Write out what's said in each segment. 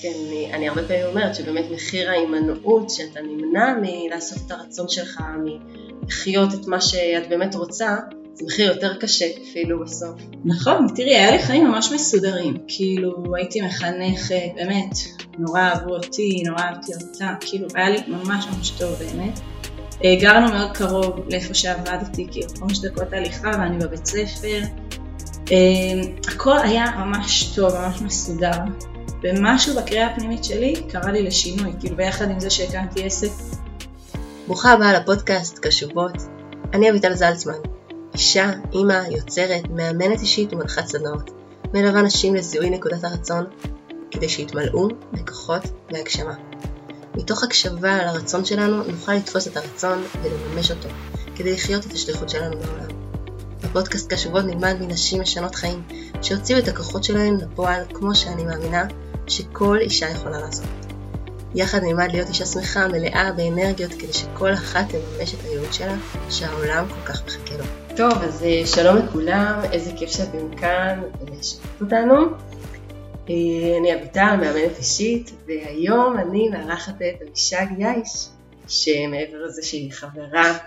כן, אני, אני הרבה פעמים אומרת שבאמת מחיר ההימנעות, שאתה נמנע מלעשות את הרצון שלך, מלחיות את מה שאת באמת רוצה, זה מחיר יותר קשה אפילו בסוף. נכון, תראי, היה לי חיים ממש מסודרים, כאילו הייתי מחנכת, באמת, נורא אהבו אותי, נורא אהבתי אותה, כאילו היה לי ממש ממש טוב באמת. אה, גרנו מאוד קרוב לאיפה שעבדתי, כאילו חמש דקות הליכה ואני בבית ספר. אה, הכל היה ממש טוב, ממש מסודר. ומשהו בקריאה הפנימית שלי קרה לי לשינוי, כאילו ביחד עם זה שהקמתי עסק. ברוכה הבאה לפודקאסט קשובות. אני אביטל זלצמן, אישה, אימא, יוצרת, מאמנת אישית ומנחת סדנאות. מלווה נשים לזיהוי נקודת הרצון, כדי שיתמלאו בכוחות והגשמה. מתוך הקשבה על הרצון שלנו נוכל לתפוס את הרצון ולממש אותו, כדי לחיות את השליחות שלנו בעולם. בפודקאסט קשובות נלמד מנשים משנות חיים, שהוציאו את הכוחות שלהן לפועל כמו שאני מאמינה שכל אישה יכולה לעשות. יחד נלמד להיות אישה שמחה, מלאה באנרגיות, כדי שכל אחת תממש את הייעוד שלה, שהעולם כל כך מחכה לו. טוב, אז אה, שלום לכולם, איזה כיף שאתם כאן ושומעות אותנו. אה, אני אביטל, מאמנת אישית, והיום אני מארחת את אבישג יייש, שמעבר לזה שהיא חברה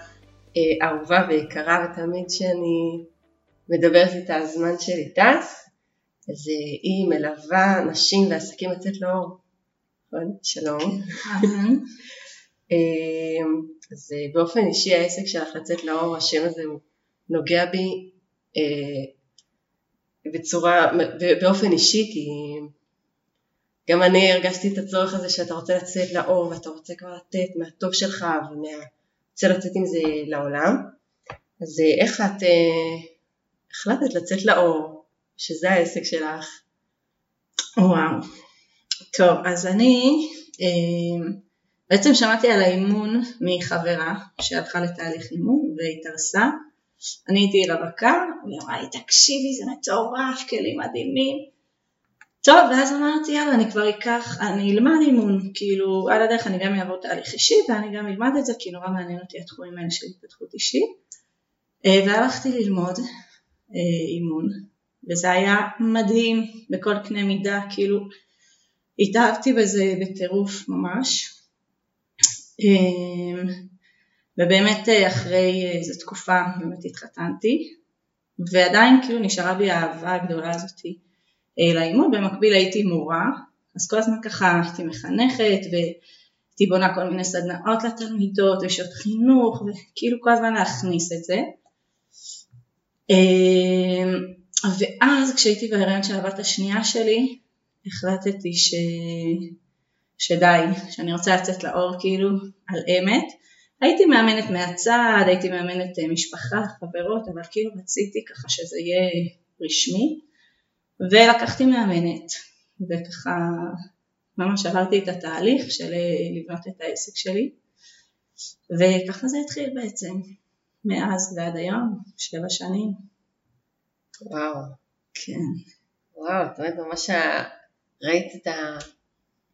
אה, אהובה ויקרה, ותמיד שאני מדברת איתה הזמן שלי טס, אז היא מלווה נשים ועסקים לצאת לאור. נכון? שלום. אז באופן אישי העסק שלך לצאת לאור, השם הזה הוא נוגע בי אה, בצורה, באופן אישי, כי גם אני הרגשתי את הצורך הזה שאתה רוצה לצאת לאור ואתה רוצה כבר לתת מהטוב שלך ורוצה לצאת עם זה לעולם. אז אה, איך את אה, החלטת לצאת לאור, שזה העסק שלך? וואו. טוב, אז אני אה, בעצם שמעתי על האימון מחברה שהלכה לתהליך אימון והתארסה אני הייתי רווקה, היא אמרה לי תקשיבי זה מטורף, כלים מדהימים. טוב, ואז אמרתי יאללה אני כבר אקח, אני אלמד אימון, כאילו על הדרך אני גם אעבור תהליך אישי ואני גם אלמד את זה כי נורא מעניין אותי התחומים האלה של התפתחות אישית. אה, והלכתי ללמוד אה, אימון, וזה היה מדהים בכל קנה מידה, כאילו התאהבתי בזה בטירוף ממש. אה, ובאמת אה, אחרי איזו תקופה באמת התחתנתי ועדיין כאילו נשארה בי האהבה הגדולה הזאתי אה, לאימון, במקביל הייתי מורה אז כל הזמן ככה הייתי מחנכת והייתי בונה כל מיני סדנאות לתלמידות ושעות חינוך וכאילו כל הזמן להכניס את זה אה, ואז כשהייתי בהריון של הבת השנייה שלי החלטתי ש... שדי, שאני רוצה לצאת לאור כאילו על אמת. הייתי מאמנת מהצד, הייתי מאמנת אה, משפחה, חברות, אבל כאילו רציתי ככה שזה יהיה רשמי, ולקחתי מאמנת, וככה ממש עברתי את התהליך של אה, לבנות את העסק שלי, וככה זה התחיל בעצם, מאז ועד היום, שבע שנים. וואו. כן. וואו, את אומרת ממש ראית את.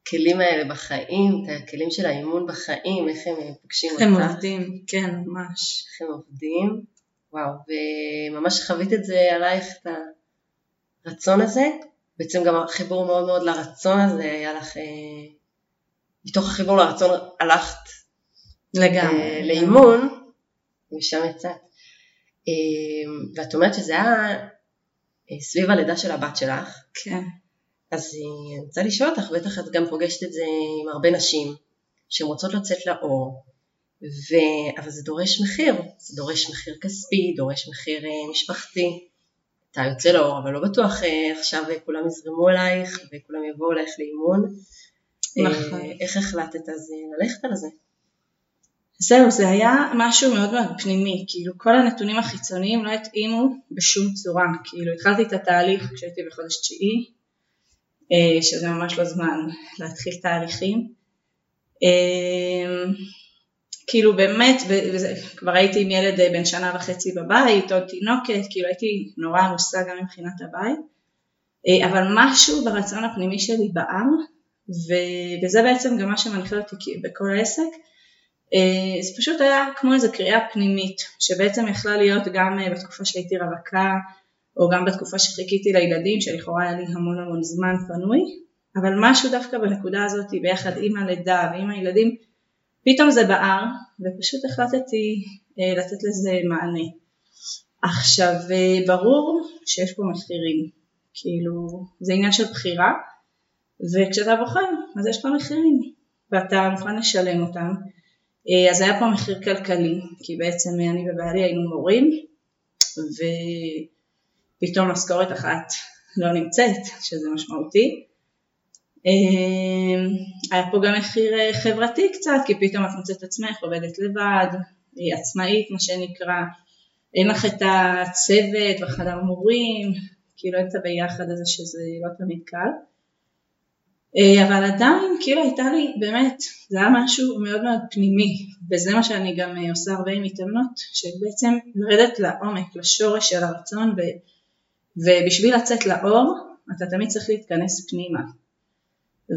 הכלים האלה בחיים, את הכלים של האימון בחיים, איך הם פוגשים אותך. הם עובדים, כן, ממש. איך הם עובדים, וואו, וממש חווית את זה עלייך, את הרצון הזה, בעצם גם החיבור מאוד מאוד לרצון הזה היה לך, אה, מתוך החיבור לרצון הלכת לגמרי, אה, לאימון, ומשם יצאת. אה, ואת אומרת שזה היה סביב הלידה של הבת שלך. כן. אז אה, אני רוצה לשאול אותך, בטח את גם פוגשת את זה עם הרבה נשים שרוצות לצאת לאור, ו... אבל זה דורש מחיר, זה דורש מחיר כספי, דורש מחיר אה, משפחתי. אתה יוצא לאור, אבל לא בטוח אה, עכשיו כולם יזרמו אלייך וכולם יבואו אלייך לאימון. נכון. איך החלטת אז ללכת על זה? זהו, זה היה משהו מאוד מאוד פנימי, כאילו כל הנתונים החיצוניים לא התאימו בשום צורה, כאילו התחלתי את התהליך כשהייתי בחודש תשיעי, אה, שזה ממש לא זמן להתחיל תהליכים. אה, כאילו באמת, וזה, כבר הייתי עם ילד אה, בן שנה וחצי בבית, עוד תינוקת, כאילו הייתי נורא עמוסה גם מבחינת הבית, אבל משהו ברצון הפנימי שלי בעם, וזה בעצם גם מה שמנחה אותי בכל העסק, זה פשוט היה כמו איזו קריאה פנימית, שבעצם יכלה להיות גם בתקופה שהייתי רווקה, או גם בתקופה שחיכיתי לילדים, שלכאורה היה לי המון המון זמן פנוי, אבל משהו דווקא בנקודה הזאת ביחד עם הלידה ועם הילדים, פתאום זה בער ופשוט החלטתי אה, לתת לזה מענה. עכשיו אה, ברור שיש פה מחירים, כאילו זה עניין של בחירה וכשאתה בוחר אז יש פה מחירים ואתה מוכן לשלם אותם אה, אז היה פה מחיר כלכלי כי בעצם אני ובעלי היינו מורים ופתאום משכורת אחת לא נמצאת שזה משמעותי היה פה גם מחיר חברתי קצת כי פתאום את מוצאת עצמך עובדת לבד, עצמאית מה שנקרא אין לך את הצוות והחדר מורים, כאילו אין את הביחד הזה שזה לא תמיד קל. אה, אבל עדיין כאילו הייתה לי באמת, זה היה משהו מאוד מאוד פנימי וזה מה שאני גם אה, עושה הרבה עם מתאמנות, שבעצם לרדת לעומק, לשורש של הרצון ו, ובשביל לצאת לאור אתה תמיד צריך להתכנס פנימה.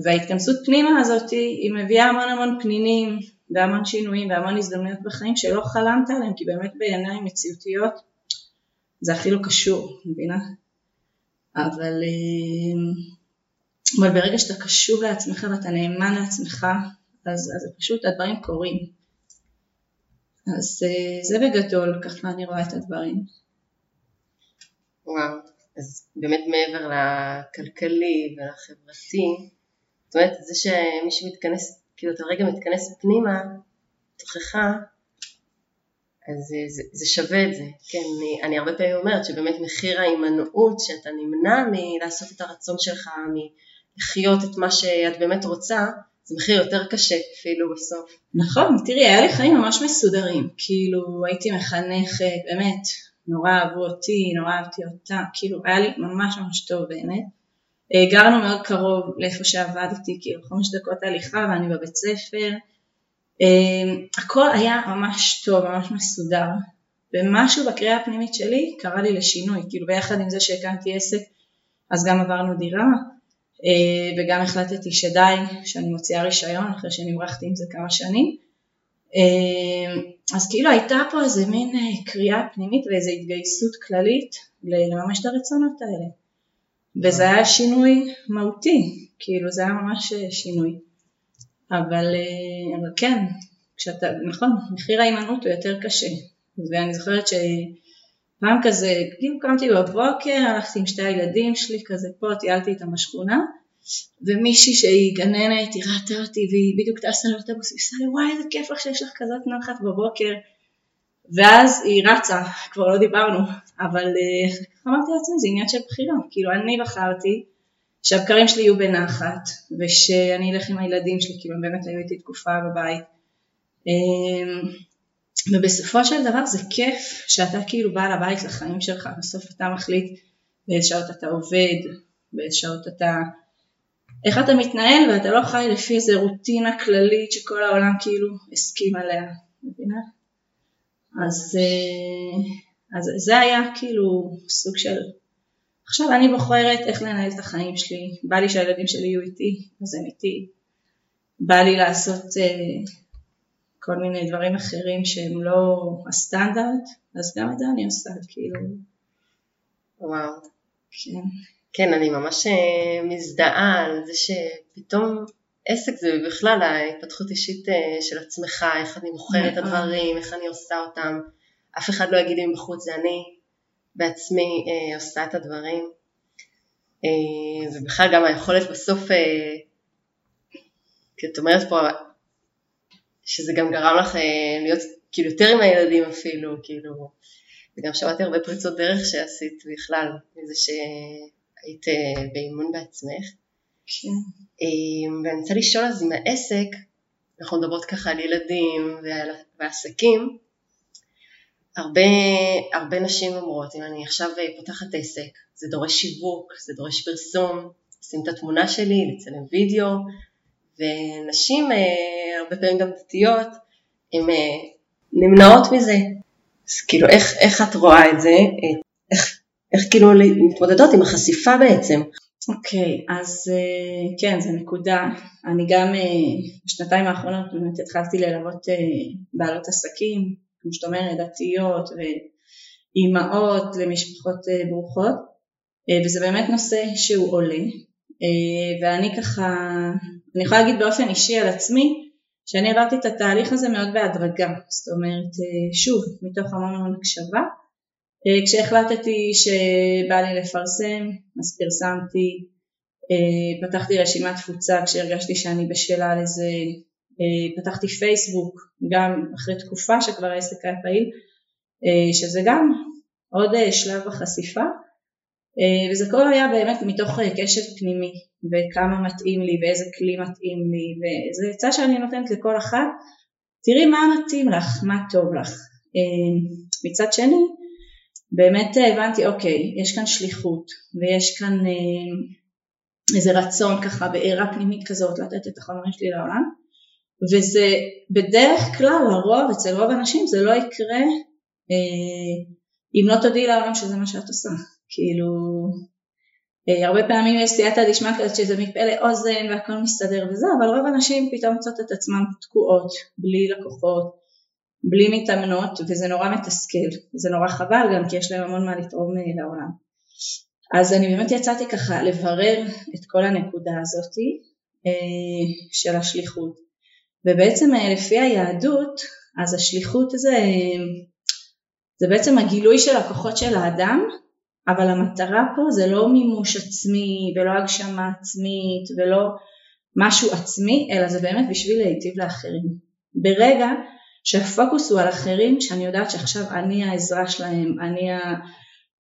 וההתכנסות פנימה הזאת היא מביאה המון המון פנינים והמון שינויים והמון הזדמנויות בחיים שלא חלמת עליהם כי באמת בעיניים מציאותיות זה הכי לא קשור, מבינה? אבל, אה, אבל ברגע שאתה קשוב לעצמך ואתה נאמן לעצמך אז, אז פשוט הדברים קורים. אז אה, זה בגדול, ככה אני רואה את הדברים. וואו, אז באמת מעבר לכלכלי ולחברתי, זאת אומרת זה שמי שמתכנס כאילו אתה רגע מתכנס פנימה, תוכך, אז זה, זה, זה שווה את זה. כן, אני, אני הרבה פעמים אומרת שבאמת מחיר ההימנעות, שאתה נמנע מלעשות את הרצון שלך, מלחיות את מה שאת באמת רוצה, זה מחיר יותר קשה אפילו בסוף. נכון, תראי, היה לי חיים ממש מסודרים, כאילו הייתי מחנכת, באמת, נורא אהבו אותי, נורא אהבתי אותה, כאילו היה לי ממש ממש טוב באמת. אה, גרנו מאוד קרוב לאיפה שעבדתי, כאילו חמש דקות הליכה ואני בבית ספר. אה, הכל היה ממש טוב, ממש מסודר. ומשהו בקריאה הפנימית שלי קרה לי לשינוי, כאילו ביחד עם זה שהקמתי עסק אז גם עברנו דירה וגם החלטתי שדי, שאני מוציאה רישיון אחרי שנמרחתי עם זה כמה שנים. אז כאילו הייתה פה איזה מין קריאה פנימית ואיזו התגייסות כללית לממש את הרצונות האלה. וזה היה שינוי מהותי, כאילו זה היה ממש אה, שינוי. אבל, אה, אבל כן, כשאתה, נכון, מחיר ההימנעות הוא יותר קשה. ואני זוכרת שפעם כזה, כאילו קמתי בבוקר, הלכתי עם שתי הילדים שלי כזה פה, טיילתי איתם בשכונה, ומישהי שהיא גננת, היא ראתה אותי והיא בדיוק טסה לאוטובוס, היא עושה לי וואי איזה כיף לך שיש לך כזאת נחת בבוקר. ואז היא רצה, כבר לא דיברנו, אבל אה, אמרתי לעצמי זה עניין של בחירה, כאילו אני בחרתי שהבקרים שלי יהיו בנחת ושאני אלך עם הילדים שלי, כאילו הם באמת היו איתי תקופה בבית אמ, ובסופו של דבר זה כיף שאתה כאילו בעל הבית לחיים שלך, בסוף אתה מחליט באיזה שעות אתה עובד, באיזה שעות אתה, איך אתה מתנהל ואתה לא חי לפי איזה רוטינה כללית שכל העולם כאילו הסכים עליה, מבינה? אז, אה, אז זה היה כאילו סוג של עכשיו אני בוחרת איך לנהל את החיים שלי, בא לי שהילדים שלי יהיו איתי, אז הם איתי, בא לי לעשות uh, כל מיני דברים אחרים שהם לא הסטנדרט, אז גם את זה אני עושה, כאילו. וואו. כן. כן, אני ממש אה, מזדהה על זה שפתאום עסק זה בכלל ההתפתחות אישית אה, של עצמך, איך אני מוכרת את הדברים, איך אני עושה אותם, אף אחד לא יגיד לי מבחוץ, זה אני בעצמי אה, עושה את הדברים, אה, ובכלל גם היכולת בסוף, אה, כי את אומרת פה שזה גם גרם לך אה, להיות כאילו יותר עם הילדים אפילו, כאילו, וגם שמעתי הרבה פריצות דרך שעשית בכלל, מזה שהיית אה, באימון בעצמך. כן. אמ, ואני רוצה לשאול אז עם העסק, אנחנו מדברות ככה על ילדים ועל, ועסקים, הרבה, הרבה נשים אומרות, אם אני עכשיו פותחת עסק, זה דורש שיווק, זה דורש פרסום, לשים את התמונה שלי, לצלם וידאו, ונשים, אה, הרבה פעמים גם דתיות, הן אה, נמנעות מזה. אז כאילו, איך, איך את רואה את זה? אה, איך, איך כאילו מתמודדות עם החשיפה בעצם? אוקיי, okay, אז כן, זו נקודה. אני גם בשנתיים האחרונות באמת התחלתי ללוות בעלות עסקים, כמו שאת אומרת, דתיות ואימהות למשפחות ברוכות, וזה באמת נושא שהוא עולה, ואני ככה, אני יכולה להגיד באופן אישי על עצמי, שאני עברתי את התהליך הזה מאוד בהדרגה, זאת אומרת, שוב, מתוך המון המון הקשבה. כשהחלטתי שבא לי לפרסם, אז פרסמתי, פתחתי רשימת תפוצה כשהרגשתי שאני בשלה לזה, פתחתי פייסבוק, גם אחרי תקופה שכבר העסק היה פעיל, שזה גם עוד שלב בחשיפה. אה, וזה הכל היה באמת מתוך אה, קשב פנימי וכמה מתאים לי ואיזה כלי מתאים לי וזה עצה שאני נותנת לכל אחת. תראי מה מתאים לך, מה טוב לך. אה, מצד שני באמת הבנתי אוקיי יש כאן שליחות ויש כאן איזה רצון ככה בעירה פנימית כזאת לתת את החומרים שלי לעולם. וזה בדרך כלל לרוב אצל רוב האנשים זה לא יקרה אם לא תודיעי לעולם שזה מה שאת עושה. כאילו, הרבה פעמים יש סייעתא דשמיא שזה מפה לאוזן והכל מסתדר וזה, אבל רוב הנשים פתאום מוצאות את עצמן תקועות, בלי לקוחות, בלי מתאמנות, וזה נורא מתסכל, וזה נורא חבל גם כי יש להם המון מה לתרום אה, לעולם. אז אני באמת יצאתי ככה לברר את כל הנקודה הזאתי אה, של השליחות. ובעצם לפי היהדות, אז השליחות זה, זה בעצם הגילוי של הכוחות של האדם אבל המטרה פה זה לא מימוש עצמי ולא הגשמה עצמית ולא משהו עצמי, אלא זה באמת בשביל להיטיב לאחרים. ברגע שהפוקוס הוא על אחרים, שאני יודעת שעכשיו אני העזרה שלהם, אני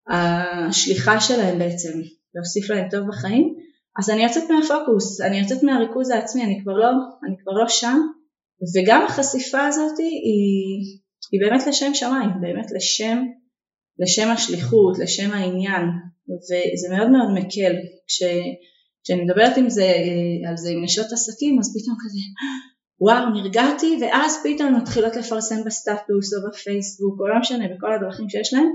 השליחה שלהם בעצם, להוסיף להם טוב בחיים, אז אני יוצאת מהפוקוס, אני יוצאת מהריכוז העצמי, אני כבר לא, אני כבר לא שם, וגם החשיפה הזאת היא, היא באמת לשם שמיים, באמת לשם לשם השליחות, לשם העניין, וזה מאוד מאוד מקל. כש, כשאני מדברת עם זה, על זה עם נשות עסקים, אז פתאום כזה, וואו, נרגעתי, ואז פתאום מתחילות לפרסם בסטטוס או בפייסבוק, או לא משנה, בכל הדרכים שיש להם,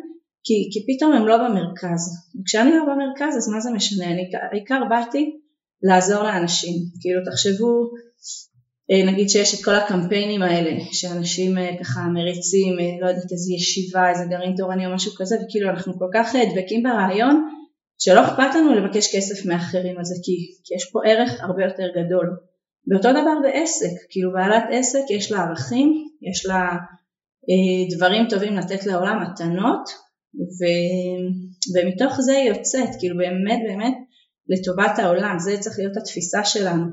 כי, כי פתאום הם לא במרכז. וכשאני לא במרכז, אז מה זה משנה? אני העיקר באתי לעזור לאנשים. כאילו, תחשבו אה, נגיד שיש את כל הקמפיינים האלה שאנשים אה, ככה מריצים, אה, לא יודעת איזה ישיבה, איזה גרעין תורני או משהו כזה וכאילו אנחנו כל כך דבקים ברעיון שלא אכפת לנו לבקש כסף מאחרים על זה כי, כי יש פה ערך הרבה יותר גדול. ואותו דבר בעסק, כאילו בעלת עסק יש לה ערכים, יש לה אה, דברים טובים לתת לעולם, מתנות ו, ומתוך זה היא יוצאת, כאילו באמת באמת לטובת העולם, זה צריך להיות התפיסה שלנו.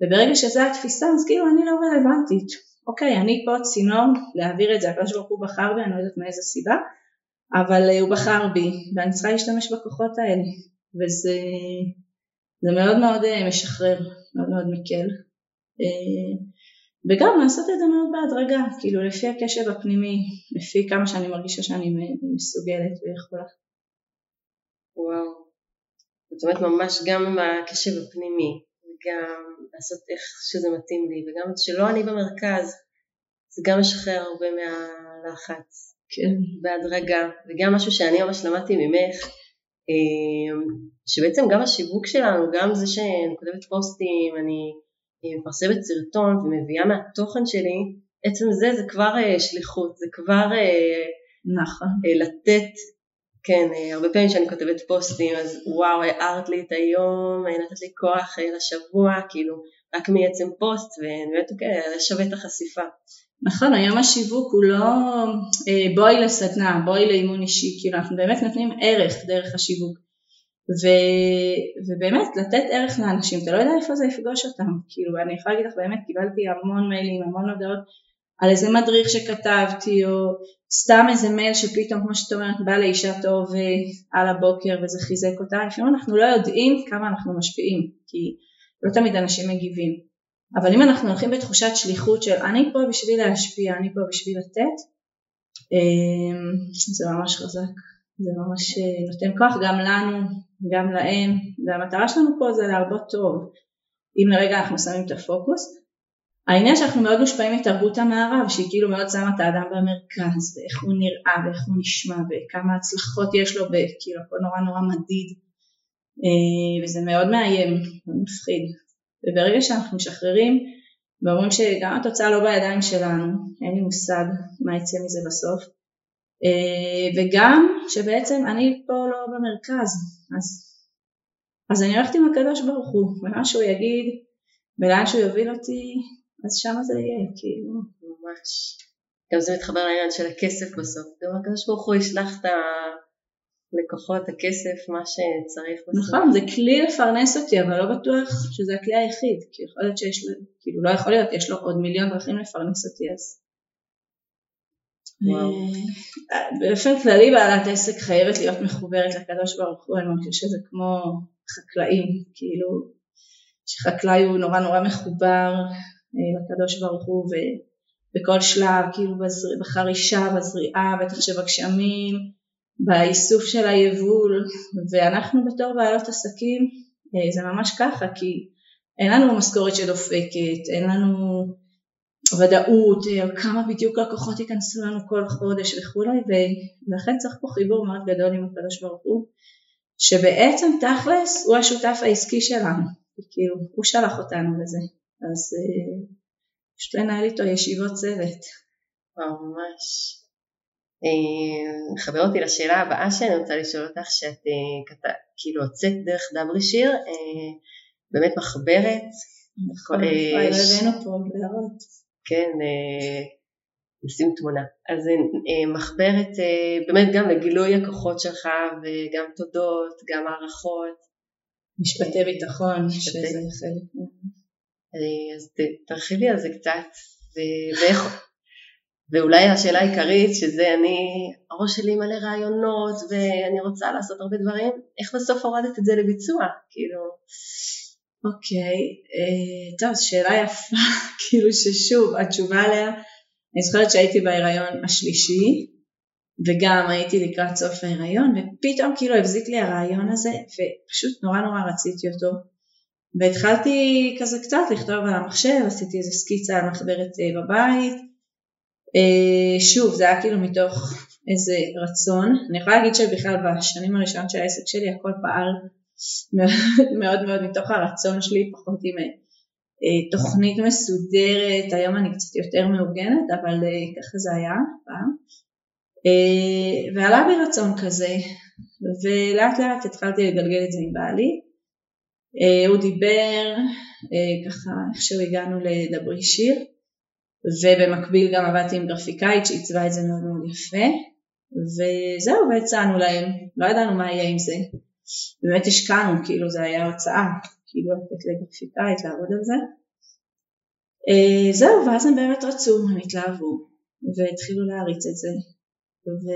וברגע שזו התפיסה אז כאילו אני לא רלוונטית, אוקיי אני פה צינור להעביר את זה, הקדוש ברוך הוא בחר בי, אני לא יודעת מאיזה סיבה, אבל אה, הוא בחר בי ואני צריכה להשתמש בכוחות האלה. וזה זה מאוד מאוד אה, משחרר, מאוד מאוד מקל. אה, וגם לעשות את זה מאוד בהדרגה, כאילו לפי הקשב הפנימי, לפי כמה שאני מרגישה שאני מסוגלת ויכולה. וואו, זאת אומרת ממש גם עם הקשב הפנימי, גם לעשות איך שזה מתאים לי, וגם שלא אני במרכז, זה גם משחרר הרבה מהלחץ, כן. בהדרגה, וגם משהו שאני ממש למדתי ממך, אמ, שבעצם גם השיווק שלנו, גם זה שאני כותבת פוסטים, אני מפרסמת סרטון ומביאה מהתוכן שלי, עצם זה זה כבר אה, שליחות, זה כבר אה, נכון. אה, לתת כן, אה, הרבה פעמים כשאני כותבת פוסטים, אז וואו, הערת לי את היום, אה, נתת לי כוח אה, לשבוע, כאילו, רק מעצם פוסט, ובאמת, אוקיי, שווה את החשיפה. נכון, היום השיווק הוא לא בואי לסדנה, בואי לאימון אישי, כאילו אנחנו באמת נותנים ערך דרך השיווק. ו, ובאמת לתת ערך לאנשים, אתה לא יודע איפה זה יפגוש אותם, כאילו אני יכולה להגיד לך באמת קיבלתי המון מיילים, המון הודעות על איזה מדריך שכתבתי או סתם איזה מייל שפתאום כמו שאת אומרת בא לאישה טוב אה, על הבוקר וזה חיזק אותה, לפעמים אנחנו לא יודעים כמה אנחנו משפיעים כי לא תמיד אנשים מגיבים. אבל אם אנחנו הולכים בתחושת שליחות של אני פה בשביל להשפיע, אני פה בשביל לתת אה, זה ממש חזק, זה ממש אה, נותן כוח גם לנו, גם להם. והמטרה שלנו פה זה להרבות טוב. אם לרגע אנחנו שמים את הפוקוס העניין שאנחנו מאוד מושפעים מתרבות המערב שהיא כאילו מאוד שמה את האדם במרכז ואיך הוא נראה ואיך הוא נשמע וכמה הצלחות יש לו וכאילו הכל נורא נורא מדיד. אה, וזה מאוד מאיים ומפחיד וברגע שאנחנו משחררים ואומרים שגם התוצאה לא בידיים שלנו אין לי מושג מה יצא מזה בסוף אה, וגם שבעצם אני פה לא במרכז אז אז אני הולכת עם הקדוש ברוך הוא, ומה שהוא יגיד, ולאן שהוא יוביל אותי, אז שם זה יהיה, כאילו. ממש. גם זה מתחבר לעניין של הכסף בסוף. גם הקדוש ברוך הוא ישלח את הלקוחות, הכסף, מה שצריך בסוף. נכון, זה כלי לפרנס אותי, אבל לא בטוח שזה הכלי היחיד. כי יכול להיות שיש לו, כאילו לא יכול להיות, יש לו עוד מיליון דרכים לפרנס אותי אז. אה, באופן כללי בעלת עסק חייבת להיות מחוברת לקדוש ברוך הוא, אני מרגישה שזה כמו חקלאים, כאילו שחקלאי הוא נורא נורא מחובר לקדוש ברוך הוא ובכל שלב, כאילו בחרישה, בזריעה, בטח שבגשמים, באיסוף של היבול, ואנחנו בתור בעלות עסקים אה, זה ממש ככה, כי אין לנו משכורת שדופקת, אין לנו ודאות, על אה, כמה בדיוק לקוחות ייכנסו לנו כל חודש וכולי, ולכן צריך פה חיבור מאוד גדול עם הקדוש ברוך הוא, שבעצם תכלס הוא השותף העסקי שלנו, כאילו הוא שלח אותנו לזה, אז אה, פשוט לנהל איתו ישיבות צוות. וואו, ממש. אה, מחבר אותי לשאלה הבאה שאני רוצה לשאול אותך, שאת כאילו הוצאת דרך דברי שיר, באמת מחברת. נכון, לא הבאנו פה בהערות. כן, נשים אה, תמונה. אז אה, מחברת אה, באמת גם לגילוי הכוחות שלך וגם תודות, גם הערכות. משפטי ביטחון, שזה חלק אז תרחיבי על זה קצת, ואיך, ואולי השאלה העיקרית, שזה אני, הראש שלי מלא רעיונות ואני רוצה לעשות הרבה דברים, איך בסוף הורדת את זה לביצוע? כאילו... אוקיי, אה, טוב, שאלה יפה, כאילו ששוב, התשובה עליה, אני זוכרת שהייתי בהיריון השלישי, וגם הייתי לקראת סוף ההיריון, ופתאום כאילו הבזיק לי הרעיון הזה, ופשוט נורא נורא רציתי אותו. והתחלתי כזה קצת לכתוב על המחשב, עשיתי איזה סקיצה על מחברת אה, בבית. אה, שוב, זה היה כאילו מתוך איזה רצון. אני יכולה להגיד שבכלל בשנים הראשונות של העסק שלי הכל פעל מאוד מאוד מתוך הרצון שלי, פחות עם אה, תוכנית מסודרת, היום אני קצת יותר מאורגנת, אבל ככה זה היה פעם. ועלה בי רצון כזה, ולאט לאט התחלתי לגלגל את זה עם בעלי. הוא דיבר, ככה איכשהו הגענו לדברי שיר, ובמקביל גם עבדתי עם גרפיקאית שעיצבה את זה מאוד מאוד יפה, וזהו, והצענו להם, לא ידענו מה יהיה עם זה. באמת השקענו, כאילו זה היה הוצאה, כאילו לתת לגרפיקאית לעבוד על זה. אה, זהו, ואז הם באמת רצו, הם התלהבו, והתחילו להריץ את זה. ו...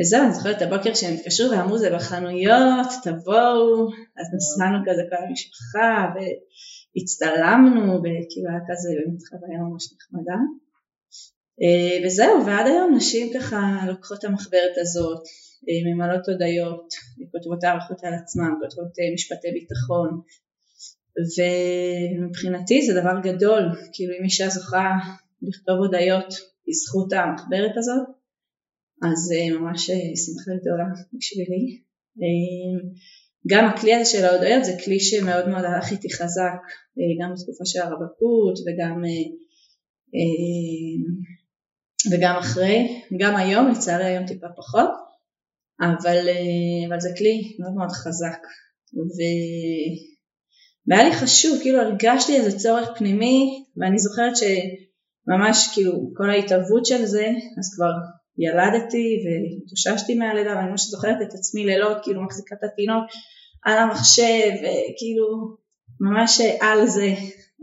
וזהו, אני זוכרת את הבוקר שהם התקשרו ואמרו זה בחנויות, תבואו, אז נסענו כזה כל המשפחה והצטלמנו, וכאילו היה כזה באמת חוויה ממש נחמדה. אה, וזהו, ועד היום נשים ככה לוקחות את המחברת הזאת, ממלאות הודיות, כותבות הערכות על עצמם, כותבות אה, משפטי ביטחון. ומבחינתי זה דבר גדול, כאילו אם אישה זוכה לכתוב הודיות בזכות המחברת הזאת אז אה, ממש אה, שמחה גדולה בשבילי. גם הכלי הזה של ההודיות זה כלי שמאוד מאוד הלך איתי חזק גם בתקופה של הרווקות וגם וגם אחרי, גם היום, לצערי היום טיפה פחות, אבל, אה, אבל זה כלי מאוד מאוד חזק ו... והיה לי חשוב, כאילו הרגשתי איזה צורך פנימי ואני זוכרת שממש כאילו כל ההתערבות של זה אז כבר ילדתי והתאוששתי מהלידה ואני ממש זוכרת את עצמי לילות כאילו מחזיקה את התינוק על המחשב וכאילו ממש על זה.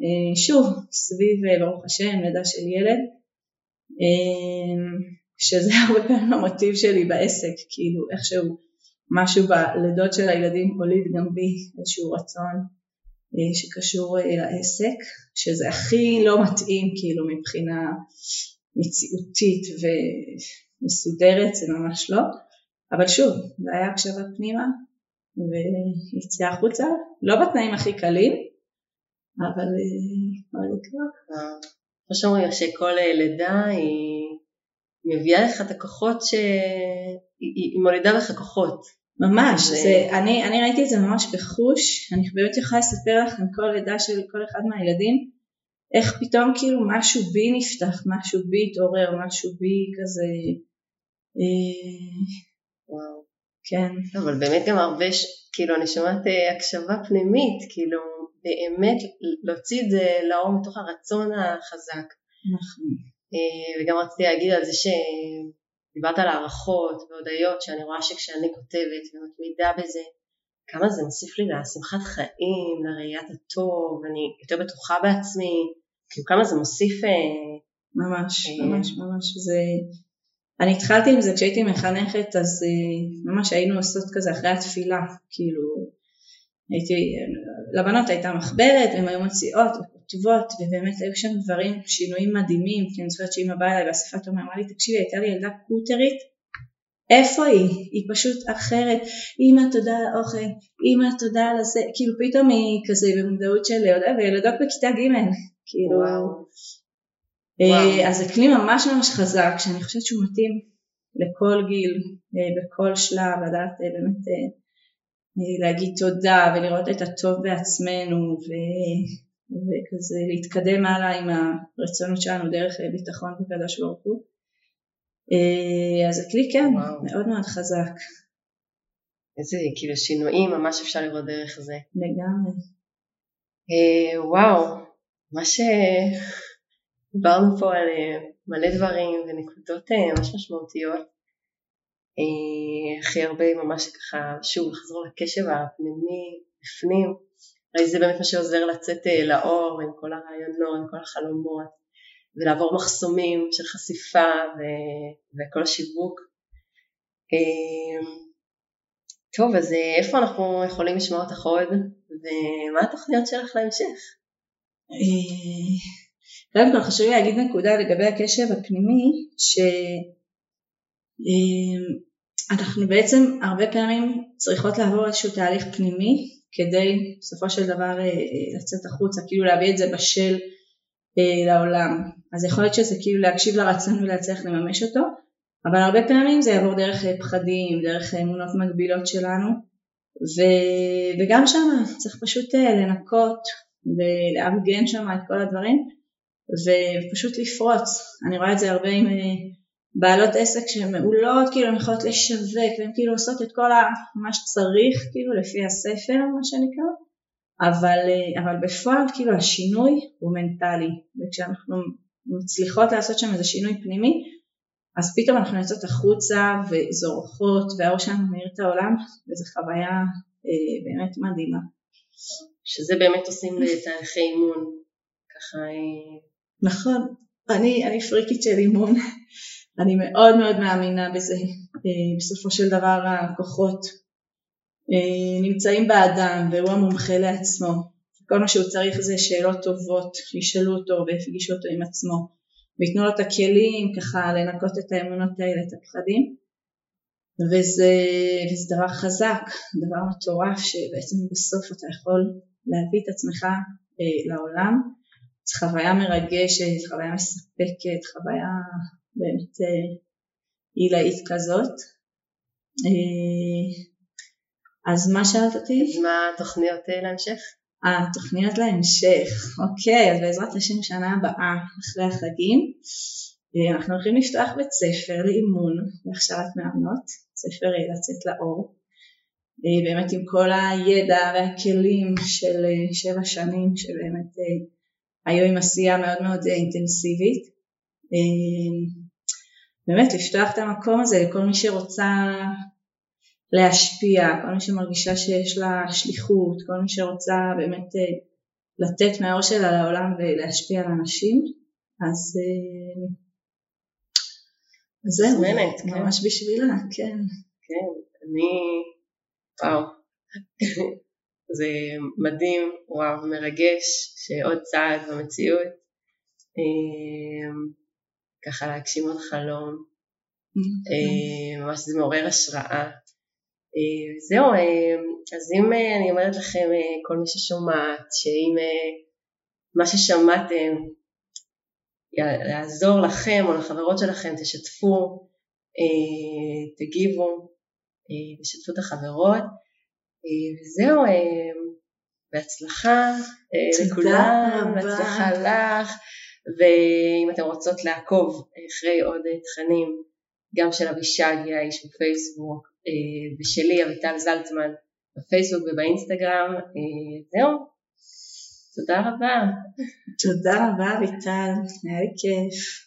אה, שוב סביב אה, ברוך השם לידה של ילד שזה הרבה פעמים המוטיב שלי בעסק, כאילו איכשהו משהו בלידות של הילדים הוליד גם בי איזשהו רצון אה, שקשור אה, לעסק, שזה הכי לא מתאים כאילו מבחינה מציאותית ומסודרת, זה ממש לא, אבל שוב, זה היה הקשבה פנימה ויציאה החוצה, לא בתנאים הכי קלים, אבל זה קרה. כמו שאומרים שכל לידה היא מביאה לך את הכוחות שהיא מולידה לך כוחות. ממש. זה, אני, אני ראיתי את זה ממש בחוש, אני באמת יכולה לספר לכם כל לידה של כל אחד מהילדים, איך פתאום כאילו משהו בי נפתח, משהו בי התעורר, משהו בי כזה, אה, וואו. כן. אבל באמת גם הרבה, כאילו אני שומעת הקשבה פנימית, כאילו באמת להוציא את זה לאור מתוך הרצון החזק. נכון. וגם רציתי להגיד על זה שדיברת על הערכות והודיות, שאני רואה שכשאני כותבת ומתמידה בזה, כמה זה מוסיף לי לשמחת חיים, לראיית הטוב, אני יותר בטוחה בעצמי, כאילו כמה זה מוסיף... אה, ממש, אה, ממש, ממש. זה... אני התחלתי עם זה כשהייתי מחנכת, אז אה, ממש היינו עושות כזה אחרי התפילה, כאילו, הייתי, לבנות הייתה מחברת, והן היו מוציאות וכותבות, ובאמת היו שם דברים, שינויים מדהימים, כי אני זוכרת שאמא באה אליי באספת תומר, אמרה לי, תקשיבי, הייתה לי ילדה קוטרית, איפה היא? היא פשוט אחרת, אמא תודה על האוכל, אמא תודה על הזה, כאילו פתאום היא כזה במודעות של וילדות בכיתה ג', כאילו, וואו. אה, אז זה כלי ממש ממש חזק, שאני חושבת שהוא מתאים לכל גיל, אה, בכל שלב, לדעת אה, באמת להגיד תודה ולראות את הטוב בעצמנו ו... וכזה להתקדם הלאה עם הרצונות שלנו דרך ביטחון בקדוש ברוך הוא. אז הכלי כן, וואו. מאוד מאוד חזק. איזה כאילו שינויים ממש אפשר לראות דרך זה. לגמרי. אה, וואו, מה שדיברנו פה על אה, מלא דברים ונקודות ממש משמעותיות. הכי הרבה ממש ככה, שוב, לחזור לקשב הפנימי, בפנים, הרי זה באמת מה שעוזר לצאת לאור עם כל הרעיונות, עם כל החלומות. ולעבור מחסומים של חשיפה ו- וכל השיווק. טוב, אז אה, איפה אנחנו יכולים לשמוע אותך עוד, ומה התוכניות שלך להמשך? אה, קודם כל חשוב לי להגיד נקודה לגבי הקשב הפנימי, שאנחנו אמ, בעצם הרבה פעמים צריכות לעבור איזשהו תהליך פנימי כדי בסופו של דבר אה, לצאת החוצה, כאילו להביא את זה בשל לעולם. אז יכול להיות שזה כאילו להקשיב לרצון ולהצליח לממש אותו, אבל הרבה פעמים זה יעבור דרך אה, פחדים, דרך אה, אמונות מגבילות שלנו, ו... וגם שם צריך פשוט אה, לנקות ולארגן שם את כל הדברים, ופשוט לפרוץ. אני רואה את זה הרבה עם בעלות עסק שהן מעולות, כאילו הן יכולות לשווק, והן כאילו עושות את כל מה שצריך, כאילו לפי הספר, מה שנקרא, אבל, אבל בפועל כאילו השינוי הוא מנטלי, וכשאנחנו מצליחות לעשות שם איזה שינוי פנימי, אז פתאום אנחנו יוצאות החוצה וזורחות והאור שלנו מאיר את העולם וזו חוויה אה, באמת מדהימה. שזה באמת עושים לתהליכי אימון, ככה... נכון, אני, אני פריקית של אימון, אני מאוד מאוד מאמינה בזה, אה, בסופו של דבר הכוחות אה, נמצאים באדם והוא המומחה לעצמו, כל מה שהוא צריך זה שאלות טובות, שישאלו אותו ויפגישו אותו עם עצמו. וייתנו לו את הכלים ככה לנקות את האמונות האלה, את הפחדים. וזה, וזה דבר חזק, דבר מטורף שבעצם בסוף אתה יכול להביא את עצמך אה, לעולם, חוויה מרגשת, חוויה מספקת, חוויה באמת אה, עילאית כזאת. אה, אז מה שאלת אותי? אז מה התוכניות אה, להמשך? התוכניות להמשך, אוקיי, אז בעזרת השם שנה הבאה, אחרי החגים, אה, אנחנו הולכים לפתוח בית ספר לאימון להכשרת מאמנות, ספר אה, לצאת לאור, אה, באמת עם כל הידע והכלים של שבע שנים שבאמת היו עם עשייה מאוד מאוד אינטנסיבית. באמת לפתוח את המקום הזה לכל מי שרוצה להשפיע, כל מי שמרגישה שיש לה שליחות, כל מי שרוצה באמת אה, לתת מהאור שלה לעולם ולהשפיע על אנשים, אז אה, זהו, כן. ממש בשבילה, כן. כן, אני, וואו, זה מדהים, וואו, מרגש שעוד צעד במציאות, אה, ככה להגשים עוד חלום, mm-hmm. ממש זה מעורר השראה. אה, זהו, אה, אז אם אה, אני אומרת לכם, כל מי ששומעת, שאם מה ששמעתם יעזור לכם או לחברות שלכם, תשתפו, תגיבו, תשתפו את החברות, וזהו, בהצלחה לכולם, בהצלחה לך, ואם אתם רוצות לעקוב אחרי עוד תכנים, גם של אבישג יעיש בפייסבוק, ושלי אביטל זלצמן בפייסבוק ובאינסטגרם. זהו, תודה רבה. תודה רבה אביטל, היה לי כיף.